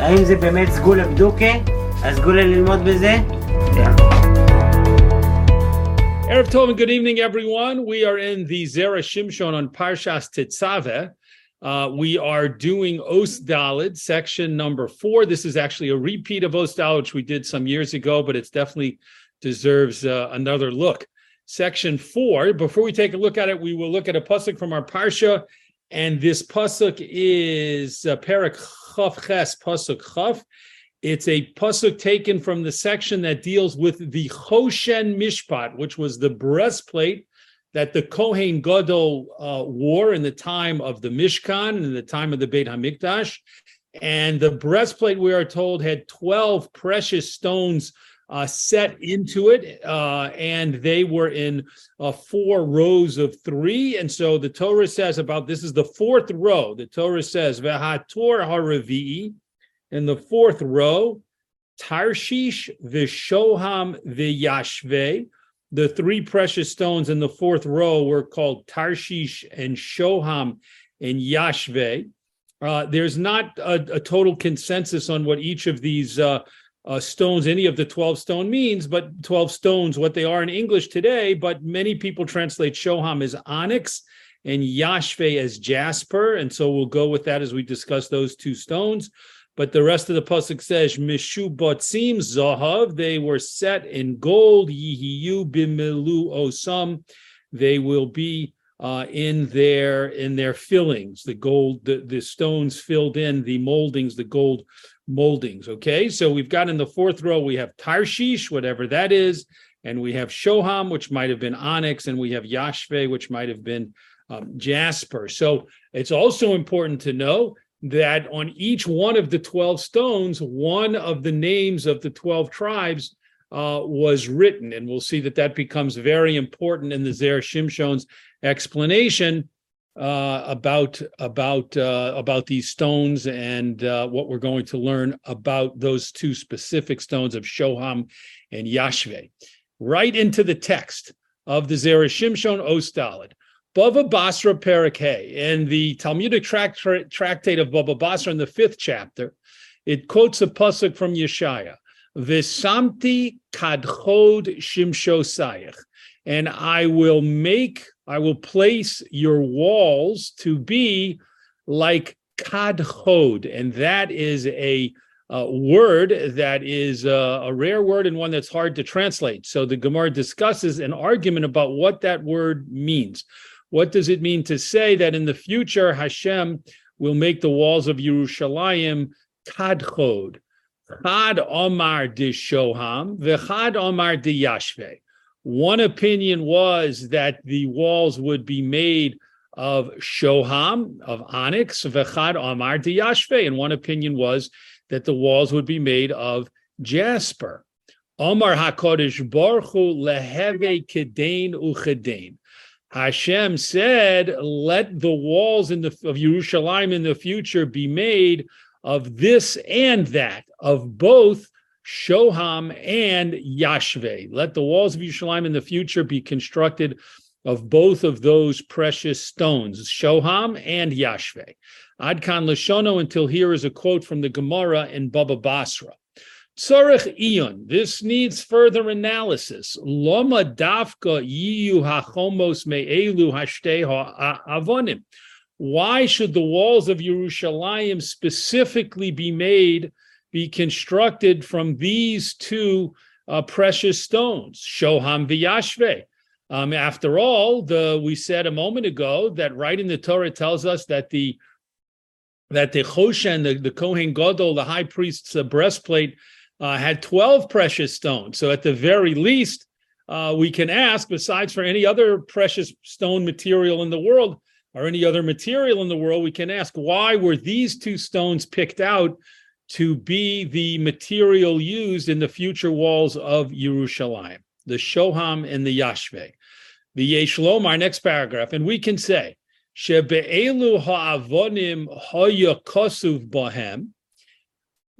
האם זה באמת סגולה בדוקה? הסגולה ללמוד בזה? Erev Tov and good evening, everyone. We are in the Zera Shimshon on Parshas Tetzaveh. Uh, we are doing Os Dalid, section number four. This is actually a repeat of Os Dalid, which we did some years ago, but it definitely deserves uh, another look. Section four. Before we take a look at it, we will look at a pasuk from our parsha, and this pasuk is uh, Perak Chav Ches pasuk Chav. It's a pasuk taken from the section that deals with the Choshen Mishpat, which was the breastplate that the Kohen Gadol uh, wore in the time of the Mishkan and in the time of the Beit Hamikdash. And the breastplate, we are told, had 12 precious stones uh, set into it, uh, and they were in uh, four rows of three. And so the Torah says about this is the fourth row. The Torah says, Vehator haravi'i, in the fourth row, Tarshish, Vishoham, Viyashve. The three precious stones in the fourth row were called Tarshish and Shoham and Yashve. Uh, there's not a, a, total consensus on what each of these uh, stones, any of the 12 stone means, but 12 stones, what they are in English today. But many people translate Shoham as onyx and Yashve as jasper. And so we'll go with that as we discuss those two stones. But the rest of the pasuk says, "Mishu botzim zahav." They were set in gold. Yihiyu bimilu osam. They will be uh, in their in their fillings. The gold, the, the stones filled in the moldings, the gold moldings. Okay, so we've got in the fourth row we have Tarshish, whatever that is, and we have Shoham, which might have been onyx, and we have Yashve, which might have been um, jasper. So it's also important to know that on each one of the 12 stones, one of the names of the 12 tribes uh, was written. And we'll see that that becomes very important in the Zera Shimshon's explanation uh, about about uh, about these stones and uh, what we're going to learn about those two specific stones of Shoham and Yashve. Right into the text of the Zera Shimshon Os Dalid. Bava Basra Parakeh, in the Talmudic tract- tractate of Bava Basra in the fifth chapter, it quotes a pasuk from Yeshaya, Visamti kadchod shimshosayach, and I will make, I will place your walls to be like kadchod, and that is a word that is uh, a rare word and one that's hard to translate. So the Gemara discusses an argument about what that word means. What does it mean to say that in the future Hashem will make the walls of Yerushalayim kadchod? Chad Omar de Shoham, v'chad Omar de Yashve. One opinion was that the walls would be made of Shoham, of onyx, v'chad Omar de Yashve. And one opinion was that the walls would be made of jasper. Omar HaKodesh Baruch Hu leheve kedain uchedain. Hashem said, "Let the walls in the, of Yerushalayim in the future be made of this and that, of both Shoham and Yashve. Let the walls of Yerushalayim in the future be constructed of both of those precious stones, Shoham and Yashve." Adkan Lashono. Until here is a quote from the Gemara in Baba Basra. Tzorich Ion. This needs further analysis. Loma dafka yiyu hachomos me'elu hashteha avonim. Why should the walls of Yerushalayim specifically be made, be constructed from these two uh, precious stones, Shoham v'Yashve? Um, after all, the we said a moment ago that right in the Torah tells us that the that the Choshen, the, the Kohen Gadol, the high priest's uh, breastplate, uh, had 12 precious stones. So at the very least, uh, we can ask, besides for any other precious stone material in the world or any other material in the world, we can ask why were these two stones picked out to be the material used in the future walls of Yerushalayim, the Shoham and the Yashve. The Yeshlom, our next paragraph, and we can say, Shebe'elu ha'avonim hoya kosuv bohem,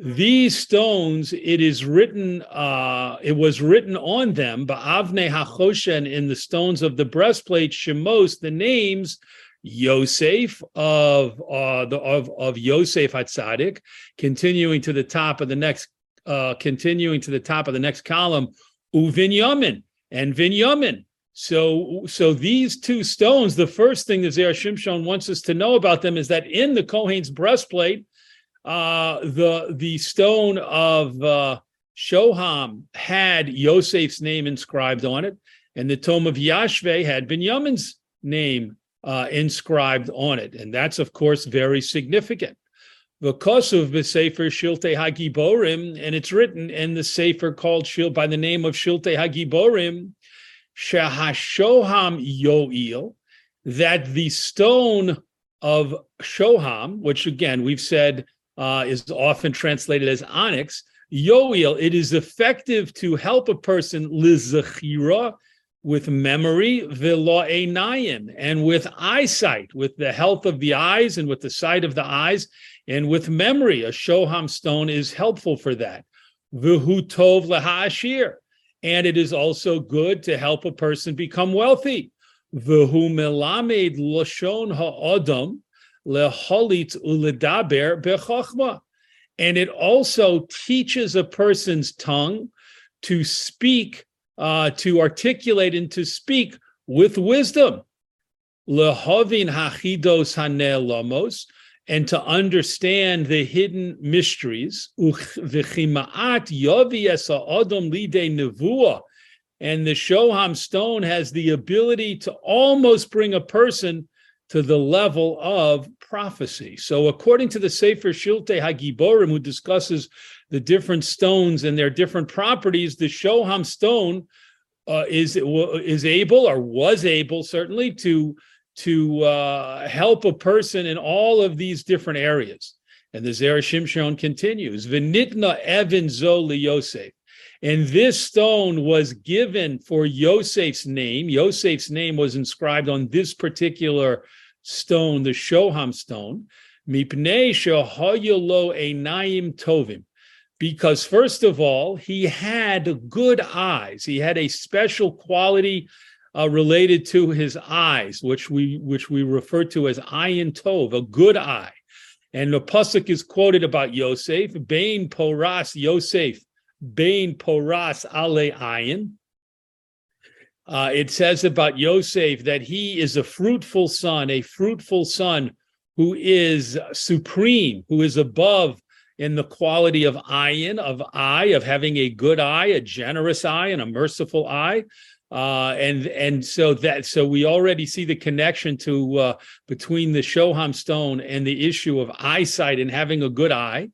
these stones it is written uh it was written on them ba'avne hachoshen in the stones of the breastplate shemos the names Yosef of uh, the of of Yosef Hatzadik, continuing to the top of the next, uh, continuing to the top of the next column, Uvinyamin and Vinyamin. So, so these two stones, the first thing that Zera Shimshon wants us to know about them is that in the Kohen's breastplate, uh, the the stone of uh, Shoham had Yosef's name inscribed on it, and the tome of Yashve had Binyamin's name uh, inscribed on it, and that's of course very significant. Because of the Kosov B'Sefer Shilte Hagiborim, and it's written in the Sefer called Shil by the name of Shilte Hagiborim, Shahashoham Yoel, that the stone of Shoham, which again we've said uh, is often translated as onyx, Yoel, it is effective to help a person lizachira with memory, einayim, and with eyesight, with the health of the eyes and with the sight of the eyes, and with memory. A shoham stone is helpful for that. Vihu tov lahashir, and it is also good to help a person become wealthy. Vihu melamed ha'adam leholit uledaber bechachma. And it also teaches a person's tongue to speak uh, to articulate and to speak with wisdom. Lehovin hachidos hanelamos, and to understand the hidden mysteries. And the Shoham stone has the ability to almost bring a person to the level of prophecy. So, according to the Sefer Shilte Hagiborim, who discusses the different stones and their different properties, the Shoham stone uh, is is able or was able certainly to to uh, help a person in all of these different areas. And the Zera Shimshon continues, "V'nitna Evan Zo Yosef." And this stone was given for Yosef's name. Yosef's name was inscribed on this particular stone, the Shoham stone, mipnei shehoyolo einayim tovim. Because first of all, he had good eyes. He had a special quality uh, related to his eyes, which we which we refer to as ayin tov, a good eye. And the pasuk is quoted about Yosef, Bain Poras Yosef, Bain Poras Ale Ayin. Uh, it says about Yosef that he is a fruitful son, a fruitful son who is supreme, who is above in the quality of ayin, of eye, of having a good eye, a generous eye, and a merciful eye. Uh, and and so that so we already see the connection to uh, between the Shoham stone and the issue of eyesight and having a good eye.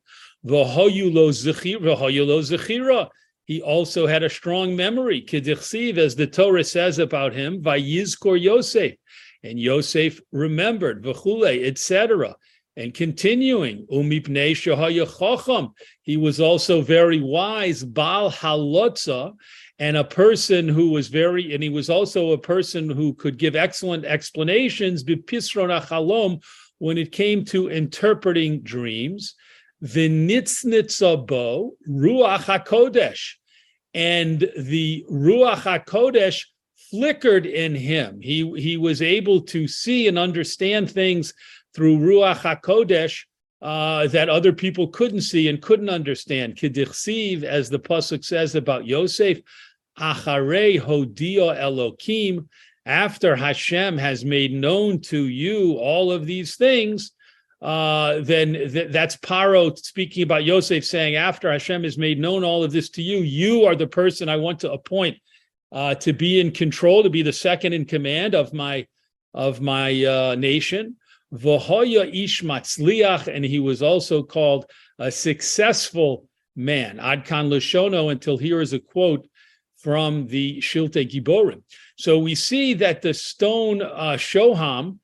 V'hoyulo zechira. He also had a strong memory, Kedichsiv, as the Torah says about him, Vayizkor Yosef. And Yosef remembered, V'chule, etc. And continuing, Umipnei Shahayachacham. He was also very wise, Baal Halotza, and a person who was very, and he was also a person who could give excellent explanations, Bipisron Achalom, when it came to interpreting dreams. V'nitznitza Ruach HaKodesh. And the Ruach HaKodesh flickered in him. He, he was able to see and understand things through Ruach HaKodesh uh, that other people couldn't see and couldn't understand. Kedichsiv, as the Pasuk says about Yosef, Acharei Hodio Elokim, after Hashem has made known to you all of these things, uh, then th- that's Paro speaking about Yosef saying, after Hashem has made known all of this to you, you are the person I want to appoint uh, to be in control, to be the second in command of my of my uh, nation. V'hoya ish matzliach, and he was also called a successful man. Adkan Lashono, until here is a quote from the Shilte Giborim. So we see that the stone uh, Shoham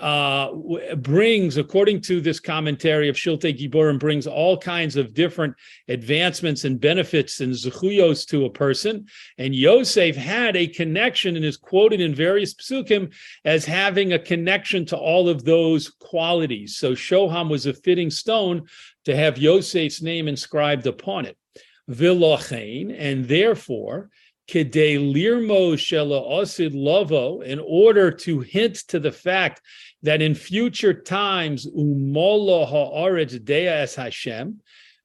uh, brings, according to this commentary of Shilte Giborim, brings all kinds of different advancements and benefits and zechuyos to a person. And Yosef had a connection and is quoted in various psukim as having a connection to all of those qualities. So Shoham was a fitting stone to have Yosef's name inscribed upon it. Vilochain, and therefore, Kede lirmo shela osid lovo, in order to hint to the fact that in future times, umolo ha'aretz dea es Hashem,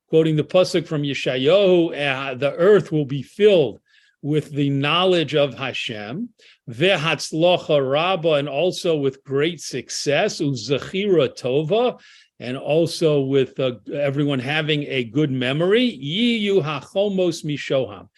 quoting the pasuk from Yeshayahu, uh, the earth will be filled with the knowledge of Hashem, vehatzlocha rabba, and also with great success, uzachira tova, and also with uh, everyone having a good memory, yiyu hachomos mishoham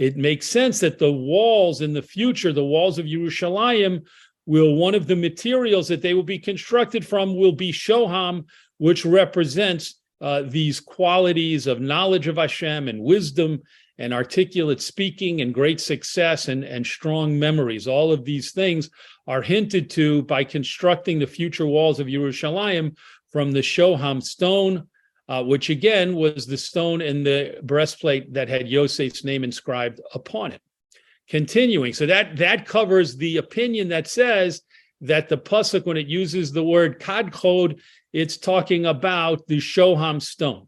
it makes sense that the walls in the future, the walls of Yerushalayim, will one of the materials that they will be constructed from will be Shoham, which represents uh, these qualities of knowledge of Hashem and wisdom and articulate speaking and great success and, and strong memories. All of these things are hinted to by constructing the future walls of Yerushalayim from the Shoham stone, uh, which again was the stone in the breastplate that had Yosef's name inscribed upon it. Continuing, so that that covers the opinion that says that the pasuk, when it uses the word kadchod, it's talking about the shoham stone.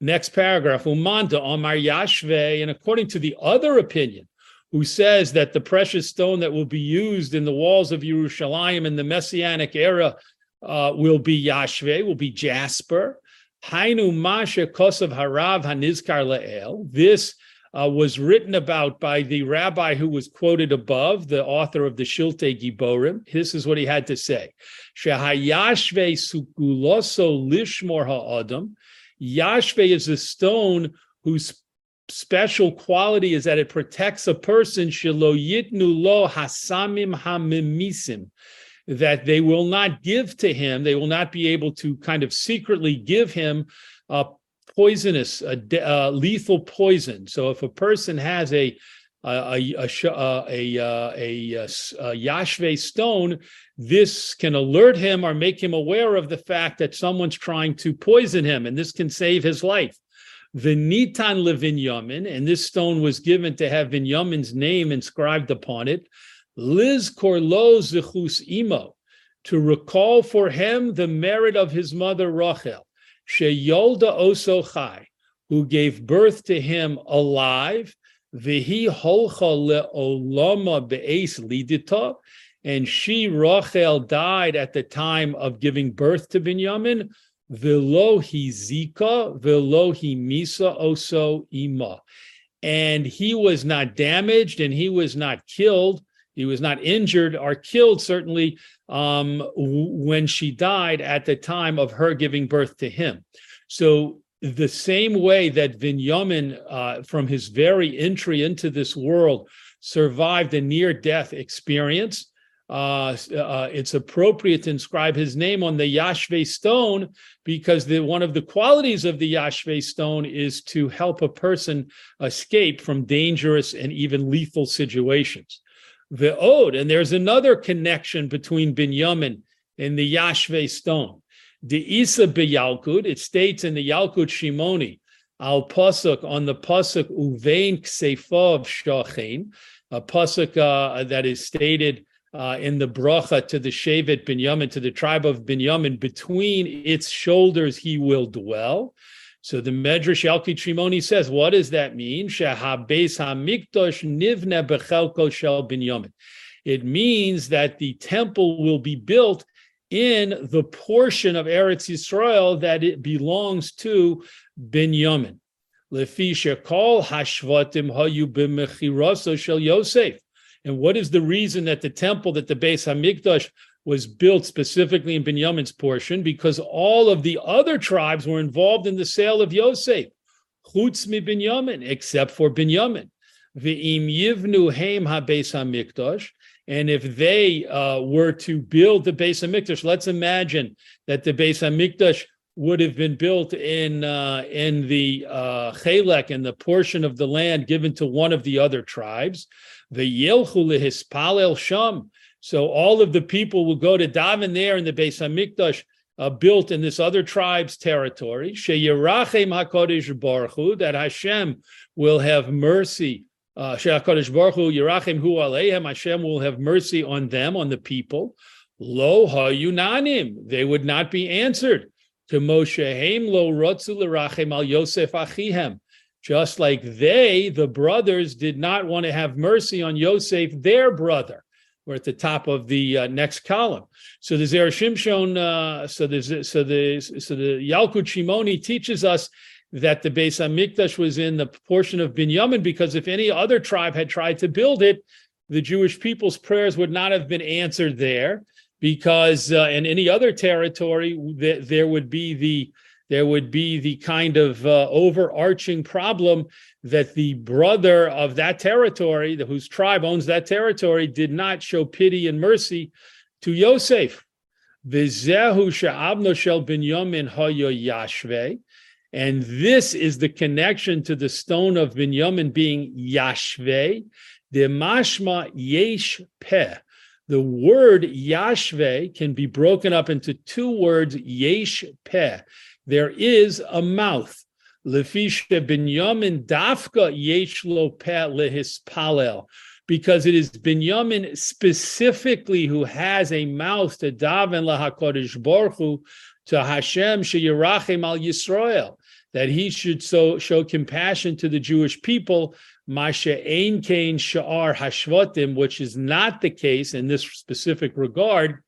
Next paragraph, umanta omar yashve, and according to the other opinion, who says that the precious stone that will be used in the walls of Yerushalayim in the Messianic era uh, will be yashve, will be jasper. Hainu Masha Kosav Harav Hanizkar Le'el. This uh, was written about by the rabbi who was quoted above, the author of the Shilte Giborim. This is what he had to say. Shehayashve sukuloso lishmor ha'adam. Yashve is a stone whose special quality is that it protects a person. Shelo yitnu lo hasamim hamimisim that they will not give to him, they will not be able to kind of secretly give him a poisonous, a, a lethal poison. So if a person has a a a a, a, a, yashve stone, this can alert him or make him aware of the fact that someone's trying to poison him, and this can save his life. The Nitan Levinyamin, and this stone was given to have Vinyamin's name inscribed upon it. Liz Korlo Zichus Imo, to recall for him the merit of his mother Rachel, Sheyolda Oso Chai, who gave birth to him alive, Vihi Holcha Leolama Be'es Lidita, and she, Rachel, died at the time of giving birth to Binyamin, Velo Zika, Velo Misa Oso Ima. And he was not damaged and he was not killed he was not injured or killed, certainly, um, when she died at the time of her giving birth to him. So, the same way that Vinyamin, uh, from his very entry into this world, survived a near death experience, uh, uh, it's appropriate to inscribe his name on the Yashve stone because the, one of the qualities of the Yashve stone is to help a person escape from dangerous and even lethal situations the Ode. And there's another connection between Binyamin and the Yashve stone. The Isa B'Yalkut, it states in the Yalkut Shimoni, al pasuk on the pasuk uvein ksefov shachin, a pasuk uh, that is stated uh, in the bracha to the Shevet Binyamin, to the tribe of Binyamin, between its shoulders he will dwell. So the Medrash Yalkut Shimoni says, what does that mean? It means that the temple will be built in the portion of Eretz Yisrael that it belongs to Binyamin. And what is the reason that the temple, that the Beis Hamikdash was built specifically in Binyamin's portion because all of the other tribes were involved in the sale of Yosef, chutz mi Binyamin, except for Binyamin. V'im yivnu heim ha-beis ha-mikdash, and if they uh, were to build the Beis Hamikdash, let's imagine that the Beis Hamikdash would have been built in uh, in the uh, Chelek, in the portion of the land given to one of the other tribes. The Yelchu lehispalel sham, so all of the people will go to daven there in the Beis Hamikdash, uh, built in this other tribe's territory. Sheyirachem Hakadosh Baruch Hu, that Hashem will have mercy. Uh, Hakadosh Baruch Hu Yirachem Hu Aleihem. Hashem will have mercy on them, on the people. Lo Hayunanim, they would not be answered. To Moshe Lo Rotzu Lerachem Al Yosef Achihem just like they, the brothers, did not want to have mercy on Yosef, their brother. We're at the top of the uh, next column. So the Zera Shimshon, uh, so the so the so the Yalkut Shimoni teaches us that the Beis Hamikdash was in the portion of Binyamin because if any other tribe had tried to build it, the Jewish people's prayers would not have been answered there because uh, in any other territory th- there would be the there would be the kind of uh, overarching problem that the brother of that territory, whose tribe owns that territory, did not show pity and mercy to Yosef. And this is the connection to the stone of Binyamin being Yashve, the mashma yesh peh. The word Yashve can be broken up into two words, yesh peh there is a mouth. Lefisha binyamin dafka yesh lo lehispalel. Because it is Binyamin specifically who has a mouth to daven lahakodesh baruch Hu, to Hashem sheyirachem al Yisrael, that he should so show compassion to the Jewish people, masha ein kain sha'ar hashvatim, which is not the case in this specific regard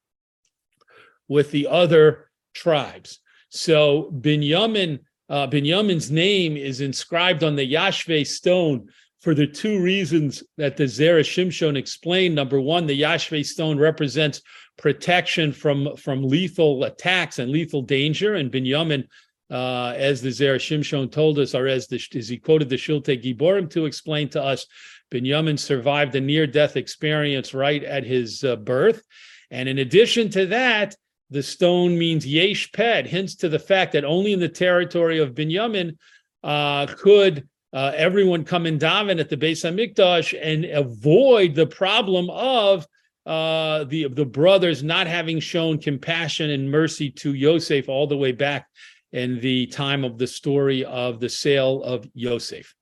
with the other tribes. So Binyamin, uh, Binyamin's name is inscribed on the Yashve stone for the two reasons that the Zera Shimshon explained. Number one, the Yashve stone represents protection from, from lethal attacks and lethal danger. And Binyamin, uh, as the Zera Shimshon told us, or as, the, as he quoted the Shiltei Giborim to explain to us, Binyamin survived a near death experience right at his uh, birth. And in addition to that, the stone means yesh ped, hints to the fact that only in the territory of Binyamin uh, could uh, everyone come in daven at the Beis Hamikdash and avoid the problem of uh, the the brothers not having shown compassion and mercy to Yosef all the way back in the time of the story of the sale of Yosef.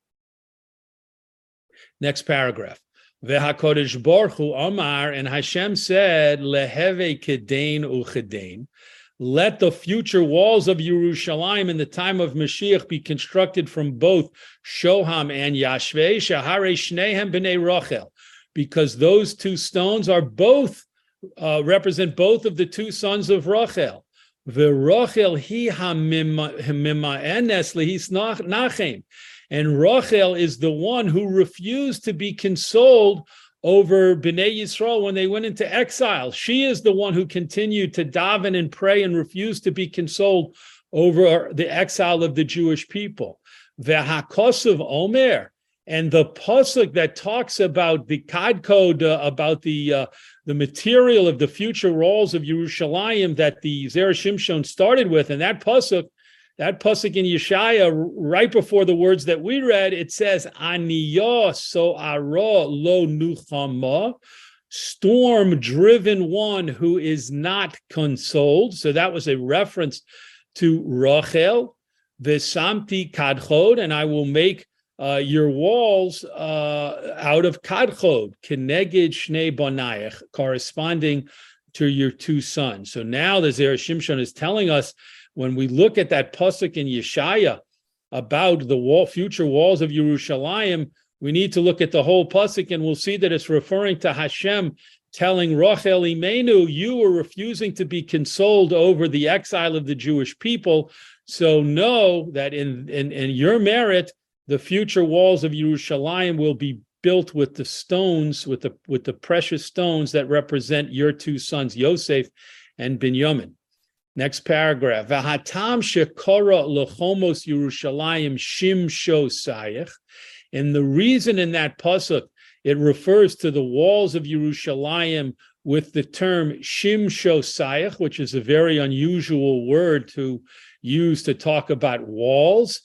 Next paragraph. Vehakodesh Baruch Hu Amar, and Hashem said, Leheve kedain uchedain. Let the future walls of Yerushalayim in the time of Mashiach be constructed from both Shoham and Yashve, Shahare Shnehem b'nei Rochel, because those two stones are both uh, represent both of the two sons of Rachel. V'Rochel hi hamimaenes lehis nachem. And Rachel is the one who refused to be consoled over Bnei Yisrael when they went into exile. She is the one who continued to daven and pray and refused to be consoled over the exile of the Jewish people. V'hakosov Omer, and the pasuk that talks about the code uh, about the uh, the material of the future walls of Yerushalayim that the Zera Shimshon started with, and that pasuk that pasuk in Yeshaya, right before the words that we read, it says, "Aniyo so aro lo nuchama," storm-driven one who is not consoled. So that was a reference to Rachel, Vesamti kadchod, and I will make uh, your walls uh, out of kadchod, keneged shnei bonayach, corresponding to your two sons. So now the Zera Shimshon is telling us when we look at that pasuk in Yeshaya about the wall, future walls of Yerushalayim, we need to look at the whole pasuk, and we'll see that it's referring to Hashem telling Rachel Imenu, you were refusing to be consoled over the exile of the Jewish people. So know that in, in, in your merit, the future walls of Yerushalayim will be built with the stones, with the with the precious stones that represent your two sons, Yosef and Binyamin. Next paragraph. Vahatam shekora lechomos Yerushalayim shimsho sayich. And the reason in that pasuk it refers to the walls of Yerushalayim with the term shimsho sayich, which is a very unusual word to use to talk about walls.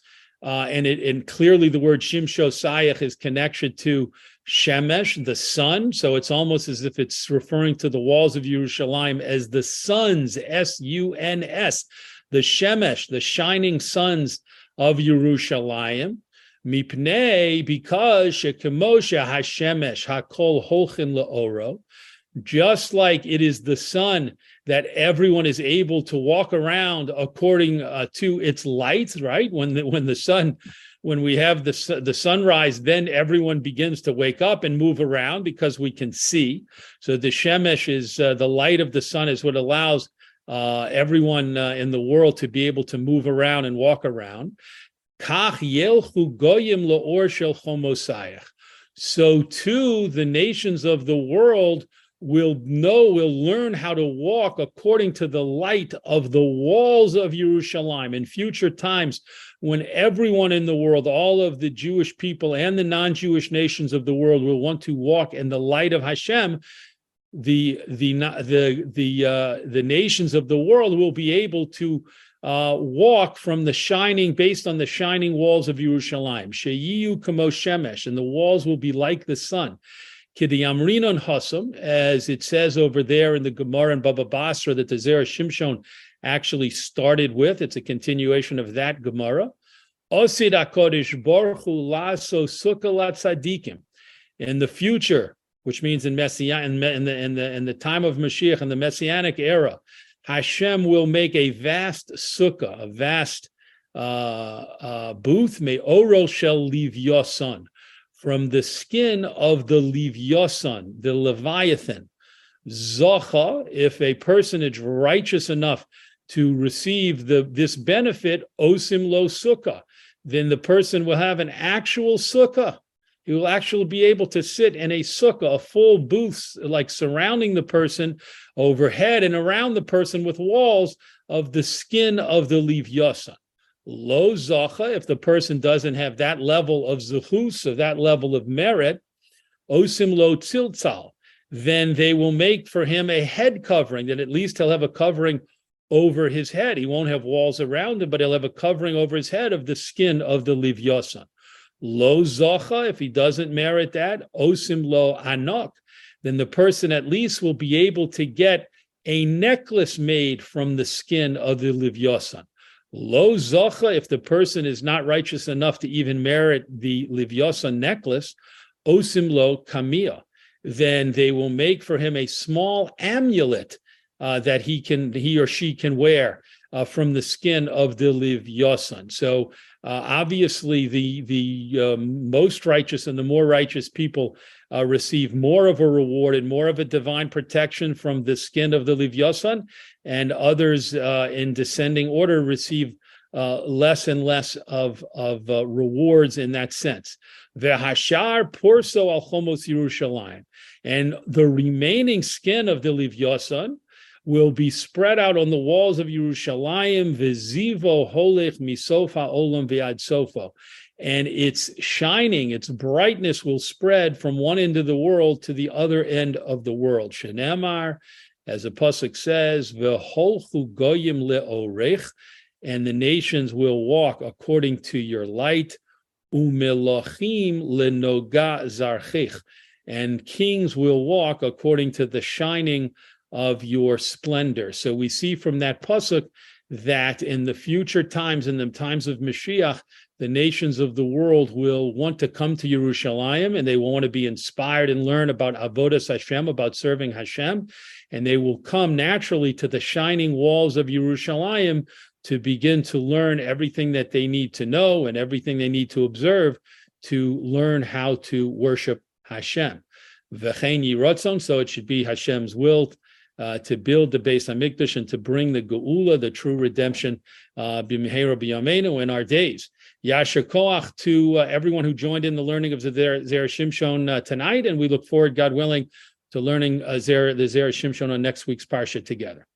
Uh, and it and clearly the word shimsho sayich is connected to Shemesh, the sun. So it's almost as if it's referring to the walls of Yerushalayim as the suns, S U N S, the Shemesh, the shining suns of Yerushalayim. Mipnei, because Shekemosha Hashemesh Hakol Holchin Laoro, just like it is the sun that everyone is able to walk around according uh, to its light, right? When the, when the sun, when we have the the sunrise, then everyone begins to wake up and move around because we can see. So the shemesh is uh, the light of the sun is what allows uh, everyone uh, in the world to be able to move around and walk around. So too, the nations of the world will know, will learn how to walk according to the light of the walls of Jerusalem in future times when everyone in the world, all of the Jewish people and the non-Jewish nations of the world will want to walk in the light of Hashem, the the the the uh, the nations of the world will be able to uh, walk from the shining, based on the shining walls of Jerusalem. Sheyiyu kamo shemesh, and the walls will be like the sun. Kidiyamrinon Hasam, as it says over there in the Gemara and Baba Basra that the Zera Shimshon actually started with. It's a continuation of that Gemara. Osid HaKodesh Baruch Laso Sukkalat Tzadikim. In the future, which means in Messiah in, in, the in the in the time of Mashiach in the Messianic era, Hashem will make a vast sukkah, a vast uh, uh, booth. May Oro shall Livyosan from the skin of the Leviosan, the Leviathan. Zacha, if a person is righteous enough to receive the this benefit, osim lo sukkah, then the person will have an actual sukkah. He will actually be able to sit in a sukkah, a full booth, like surrounding the person overhead and around the person with walls of the skin of the Leviosan. Lo zacha, if the person doesn't have that level of zuchus, of that level of merit, osim lo tziltzal, then they will make for him a head covering, that at least he'll have a covering over his head. He won't have walls around him, but he'll have a covering over his head of the skin of the livyosan. Lo zacha, if he doesn't merit that, osim lo anok, then the person at least will be able to get a necklace made from the skin of the livyosan. Lo zocha, if the person is not righteous enough to even merit the livyosa necklace, osim lo kamia, then they will make for him a small amulet uh, that he can he or she can wear uh, from the skin of the livyosan. So uh, obviously, the the um, most righteous and the more righteous people uh, receive more of a reward and more of a divine protection from the skin of the Livyasan, and others uh, in descending order receive uh, less and less of, of uh, rewards in that sense. Vehashar porso al chomos Yerushalayim. And the remaining skin of the Livyasan will be spread out on the walls of Yerushalayim, vizivo holech misofa olam viad sofa and its shining, its brightness will spread from one end of the world to the other end of the world. Shenemar, as the pasuk says, "V'holchu goyim le'orech," and the nations will walk according to your light. Umelachim lenoga zarchich, and kings will walk according to the shining of your splendor. So we see from that pasuk that in the future times, in the times of Mashiach, the nations of the world will want to come to Yerushalayim and they will want to be inspired and learn about Avodas Hashem, about serving Hashem. And they will come naturally to the shining walls of Yerushalayim to begin to learn everything that they need to know and everything they need to observe to learn how to worship Hashem. So it should be Hashem's will uh, to build the Beis Hamikdash and to bring the Geula, the true redemption, uh, in our days. Yasher Koach to uh, everyone who joined in the learning of the Zera Shimshon uh, tonight, and we look forward, God willing, to learning uh, Zera, the Zera Shimshon on next week's Parsha together.